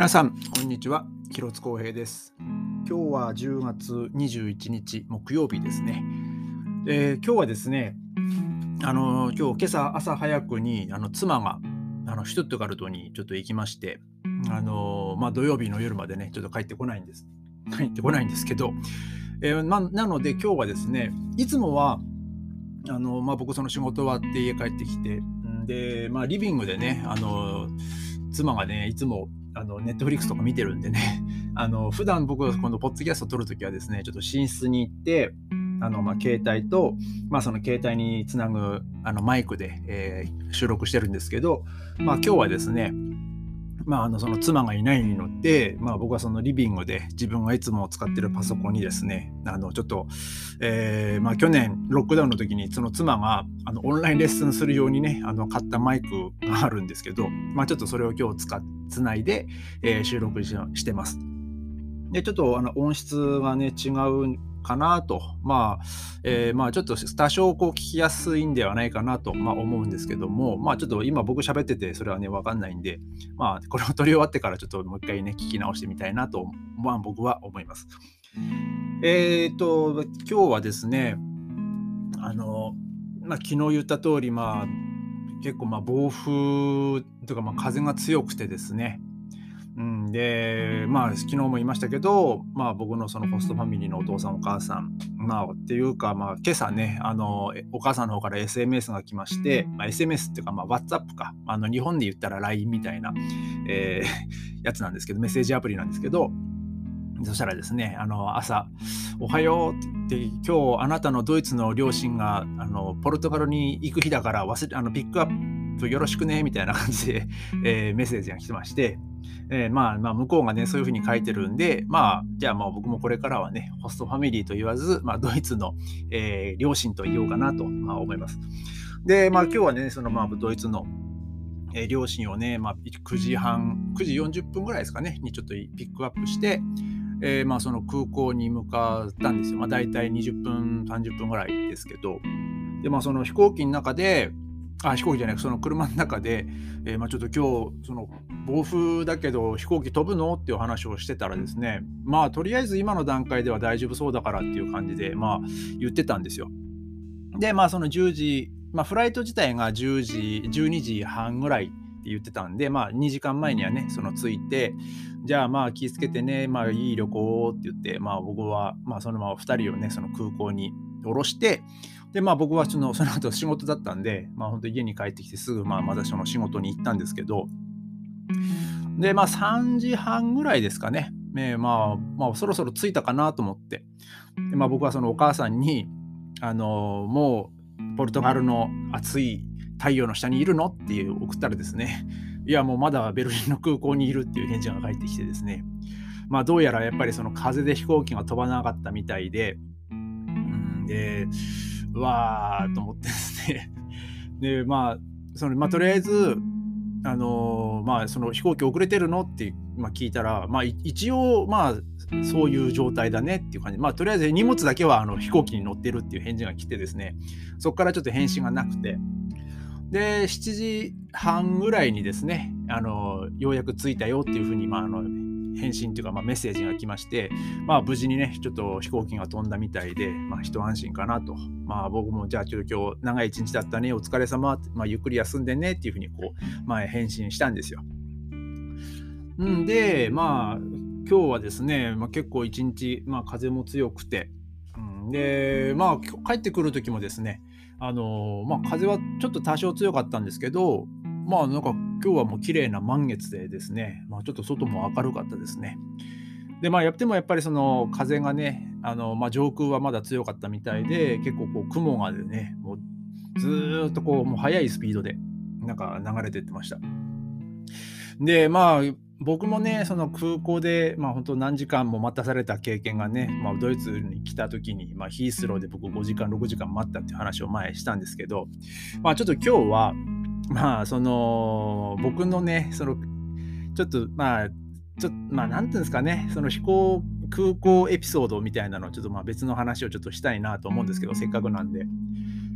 皆さんこんにちは。広津光平です。今日は10月21日木曜日ですね、えー、今日はですねあの今日今朝朝早くにあの妻があのシュトゥットガルトにちょっと行きましてあのまあ、土曜日の夜までねちょっと帰ってこないんです。帰ってこないんですけど、えー、ま、なので今日はですねいつもはあの、まあ、僕その仕事終わって家帰ってきてで、まあ、リビングでねあの妻がねいつもあのネットフリックスとか見てるんでね。あの普段僕このポッドキャスト撮るときはですねちょっと寝室に行ってあのまあ携帯と、まあ、その携帯につなぐあのマイクで、えー、収録してるんですけど、まあ、今日はですねまあ、あのその妻がいないので、まあ、僕はそのリビングで自分がいつも使ってるパソコンにですねあのちょっと、えーまあ、去年ロックダウンの時にその妻があのオンラインレッスンするようにねあの買ったマイクがあるんですけど、まあ、ちょっとそれを今日使っつないで、えー、収録してます。でちょっとあの音質がね違うかなと、まあ、えー、まあちょっと多少こう聞きやすいんではないかなと、まあ、思うんですけども、まあちょっと今僕喋っててそれはね、わかんないんで、まあこれを撮り終わってからちょっともう一回ね、聞き直してみたいなと、まあ僕は思います。えっ、ー、と、今日はですね、あの、まあ昨日言った通り、まあ結構まあ暴風とかまあ風が強くてですね、うん、で、まあ、昨日も言いましたけど、まあ、僕のそのホストファミリーのお父さん、お母さん、まあ、っていうか、まあ、今朝ね、あの、お母さんの方から SMS が来まして、まあ、SMS っていうか、まあ、WhatsApp か、あの、日本で言ったら LINE みたいな、えー、やつなんですけど、メッセージアプリなんですけど、そしたらですね、あの朝、おはようって言って、今日あなたのドイツの両親があのポルトガルに行く日だから忘れあのピックアップよろしくねみたいな感じで、えー、メッセージが来てまして、えー、まあ、まあ、向こうがね、そういうふうに書いてるんで、まあ、じゃあまあ僕もこれからはね、ホストファミリーと言わず、まあ、ドイツの、えー、両親と言おうかなと、まあ、思います。で、まあ今日はね、そのまあドイツの、えー、両親をね、まあ、9時半、9時40分ぐらいですかね、にちょっとピックアップして、えー、まあその空港に向かったんですよ。まあ大体20分、30分ぐらいですけど、で、まあその飛行機の中で、あ飛行機じゃないその車の中で、えー、まあ、ちょっと今日その暴風だけど飛行機飛ぶの？っていう話をしてたらですねまあとりあえず今の段階では大丈夫そうだからっていう感じでまあ言ってたんですよ。でまあその10時、まあ、フライト自体が10時12時半ぐらいって言ってたんでまあ2時間前にはねその着いてじゃあまあ気をつけてねまあいい旅行って言ってまあ僕はまあそのまま2人をねその空港に降ろしてで、まあ僕はそのその後仕事だったんで、まあ本当家に帰ってきてすぐまあまたその仕事に行ったんですけど、で、まあ3時半ぐらいですかね。えー、まあ、まあそろそろ着いたかなと思って、でまあ僕はそのお母さんに、あの、もうポルトガルの暑い太陽の下にいるのっていう送ったらですね、いやもうまだベルリンの空港にいるっていう返事が返ってきてですね、まあどうやらやっぱりその風で飛行機が飛ばなかったみたいで、で、うわーと思ってですね。でまあそのまあとりあえずあのー、まあその飛行機遅れてるのって、まあ、聞いたらまあ一応まあそういう状態だねっていう感じ。まあとりあえず荷物だけはあの飛行機に乗ってるっていう返事が来てですね。そこからちょっと返信がなくて。で7時半ぐらいにですねあのようやく着いたよっていうふうにまああの返信というか、まあ、メッセージが来まして、まあ、無事にね、ちょっと飛行機が飛んだみたいで、まあ、一安心かなと。まあ、僕も、じゃあ、ちょっと今日、長い一日だったね、お疲れ様、まあ、ゆっくり休んでねっていうふうに、こう、まあ、返信したんですよ。んで、まあ、今日はですね、まあ、結構一日、まあ、風も強くて、うん、で、まあ、帰ってくる時もですね、あのまあ、風はちょっと多少強かったんですけど、まあなんか今日はもう綺麗な満月でですね、まあ、ちょっと外も明るかったですね。でまあやってもやっぱりその風がね、あのまあ、上空はまだ強かったみたいで、結構こう雲がね、もうずっとこうもう速いスピードでなんか流れてってました。でまあ僕もね、その空港で、まあ、本当何時間も待たされた経験がね、まあ、ドイツに来た時に、まあ、ヒースローで僕5時間、6時間待ったって話を前したんですけど、まあ、ちょっと今日は、まあその僕のねそのちょっとまあちょっとまあなんていうんですかねその飛行空港エピソードみたいなのをちょっとまあ別の話をちょっとしたいなと思うんですけどせっかくなんで。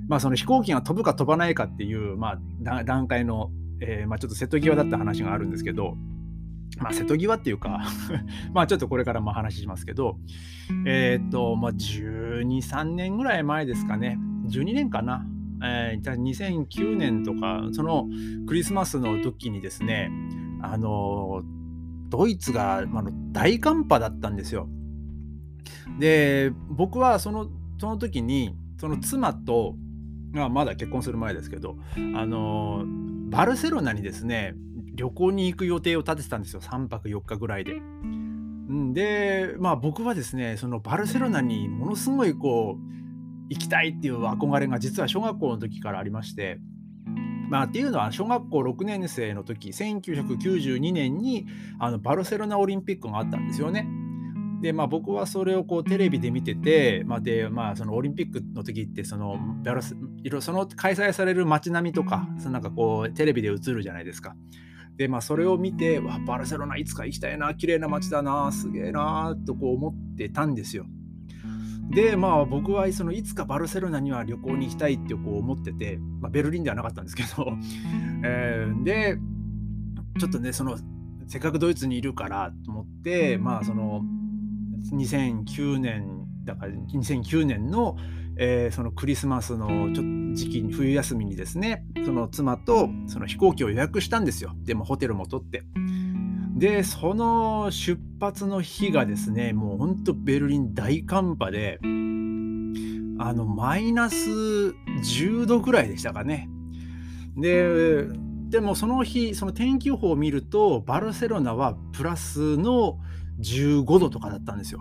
まあその飛行機が飛ぶか飛ばないかっていうまあ段階の、えー、まあちょっと瀬戸際だった話があるんですけどまあ、瀬戸際っていうか まあちょっとこれからも話しますけど、えー、っと、まあ、12、3年ぐらい前ですかね、12年かな、えー、2009年とか、そのクリスマスの時にですね、あのドイツが、まあ、大寒波だったんですよ。で、僕はそのその時に、その妻と、まあ、まだ結婚する前ですけど、あのバルセロナにですね、旅行に行く予定を立ててたんですよ、3泊4日ぐらいで。で、まあ僕はですね、そのバルセロナにものすごいこう、行きたいっていう憧れが実は小学校の時からありまして、まあ、っていうのは小学校6年生の時1992年にあのバルセロナオリンピックがあったんですよね。でまあ、僕はそれをこうテレビで見てて、まあでまあ、そのオリンピックの時ってそのバルスその開催される街並みとかそのなんかこうテレビで映るじゃないですか。でまあそれを見てわバルセロナいつか行きたいな綺麗な街だなすげえなとこう思ってたんですよ。でまあ僕はそのいつかバルセロナには旅行に行きたいってこう思ってて、まあ、ベルリンではなかったんですけど、えー、でちょっとねそのせっかくドイツにいるからと思ってまあその2009年だから2009年の、えー、そのクリスマスのちょ時期に冬休みにですねその妻とその飛行機を予約したんですよでもホテルも取って。でその出発の日がですねもうほんとベルリン大寒波であのマイナス10度ぐらいでしたかね。ででもその日その天気予報を見るとバルセロナはプラスの15度とかだったんですよ。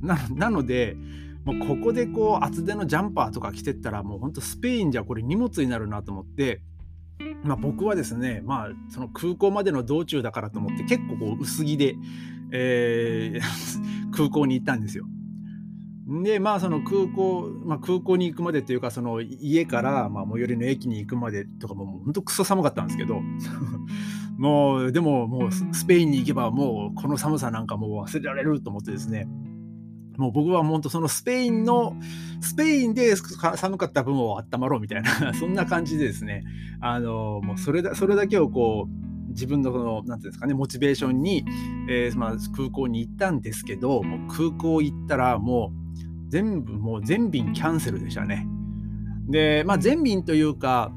なのでもうここでこう厚手のジャンパーとか着てったらもうほんとスペインじゃこれ荷物になるなと思ってまあ、僕はですね、まあ、その空港までの道中だからと思って結構こう薄着で、えー、空港に行ったんですよ。でまあその空港、まあ、空港に行くまでというかその家からまあ最寄りの駅に行くまでとかももう本当クソ寒かったんですけど もうでももうスペインに行けばもうこの寒さなんかもう忘れられると思ってですねもう僕は本当そのスペインの、スペインで寒かった分を温まろうみたいな、そんな感じでですね、あの、もうそれだ、それだけをこう、自分のその、なんていうんですかね、モチベーションに、えー、まあ、空港に行ったんですけど、もう空港行ったらもう全部、もう全便キャンセルでしたね。で、まあ全便というか、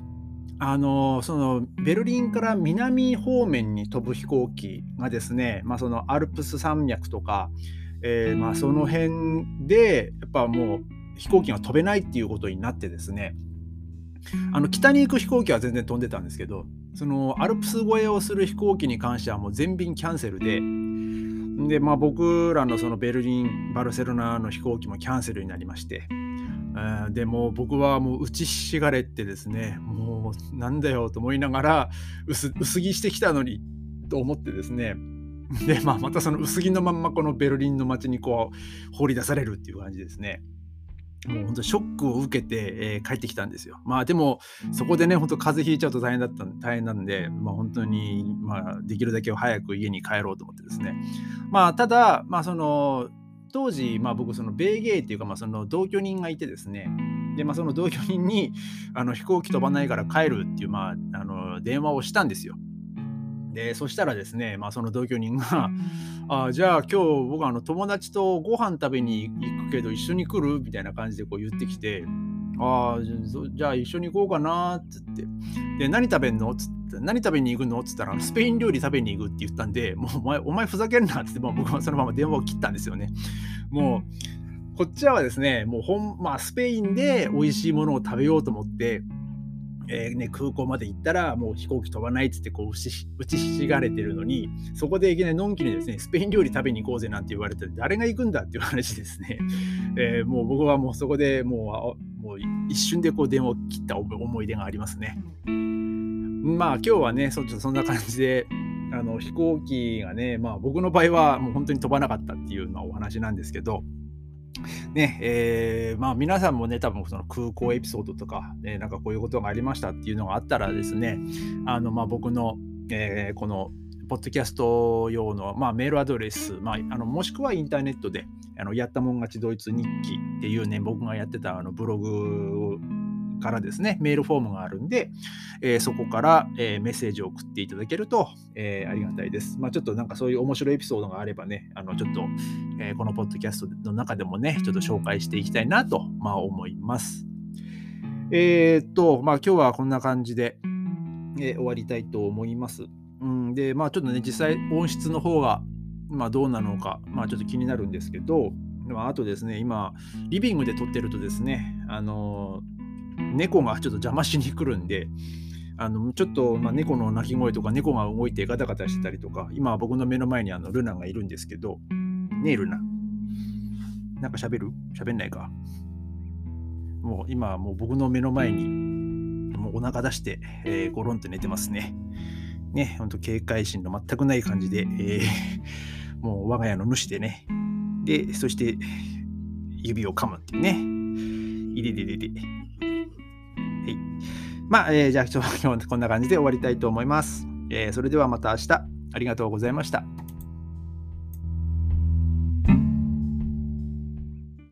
あのそのベルリンから南方面に飛ぶ飛行機がですね、まあ、そのアルプス山脈とか、えー、まあ、その辺でやっぱもう飛行機が飛べないっていうことになってですねあの北に行く飛行機は全然飛んでたんですけどそのアルプス越えをする飛行機に関してはもう全便キャンセルでで、まあ、僕らのそのベルリンバルセロナの飛行機もキャンセルになりまして。でも僕はもう打ちひしがれてですねもうなんだよと思いながら薄着してきたのにと思ってですねで、まあ、またその薄着のまんまこのベルリンの街にこう放り出されるっていう感じですね。もう本当ショックを受けて、えー、帰ってきたんですよ。まあでもそこでね本当風邪ひいちゃうと大変だった大変なんで、まあ、本当に、まあ、できるだけ早く家に帰ろうと思ってですね。まあただまあその当時、まあ、僕その米芸っていうか、まあ、その同居人がいてですねで、まあ、その同居人にあの飛行機飛ばないから帰るっていう、まあ、あの電話をしたんですよ。でそしたらですね、まあ、その同居人が「あじゃあ今日僕あの友達とご飯食べに行くけど一緒に来る?」みたいな感じでこう言ってきて「あじゃあ一緒に行こうかな」っつって「で何食べんの?」っつって「何食べに行くの?」っつったら「スペイン料理食べに行く」って言ったんで「もうお前お前ふざけんな」っつって、まあ、僕はそのまま電話を切ったんですよね。もうこっちはですねもうほん、まあ、スペインで美味しいものを食べようと思ってえーね、空港まで行ったらもう飛行機飛ばないっつってこう打ちひしがれてるのにそこでいきなりのんきにですねスペイン料理食べに行こうぜなんて言われて誰が行くんだっていう話ですね、えー、もう僕はもうそこでもうもう一瞬でこう電話を切った思い出がありますね。まあ今日はねそそんな感じであの飛行機がねまあ僕の場合はもう本当に飛ばなかったっていうのはお話なんですけどねえー、まあ、皆さんもね、多分その空港エピソードとか、ね、なんかこういうことがありましたっていうのがあったらですね、あのまあ、僕の、えー、このポッドキャスト用の、まあ、メールアドレス、まあ、あのもしくはインターネットで、あのやったもん勝ちドイツ日記っていうね、僕がやってたあのブログからですね、メールフォームがあるんで、えー、そこから、えー、メッセージを送っていただけると、えー、ありがたいです。まあ、ちょっとなんかそういう面白いエピソードがあればね、あのちょっと、えこのポッドキャストの中でもね、ちょっと紹介していきたいなと、まあ、思います。えっと、まあ今日はこんな感じで、え終わりたいと思います。うん、で、まあちょっとね、実際音質の方が、まあ、どうなのか、まあ、ちょっと気になるんですけど、あとですね、今、リビングで撮ってるとですね、あの猫がちょっと邪魔しに来るんで、あのちょっと、まあ、猫の鳴き声とか猫が動いてガタガタしてたりとか、今は僕の目の前にあのルナがいるんですけど、ねえルナ。なんか喋る？喋んないか？もう今はもう僕の目の前にもうお腹出して、えー、ゴロンって寝てますね。ね、ほんと警戒心の全くない感じで、えー、もう我が家の主でね。で、そして指を噛むっていうね。いでででで。まあ、えー、じゃあ今日はこんな感じで終わりたいと思います。えー、それではまた明日。ありがとうございました。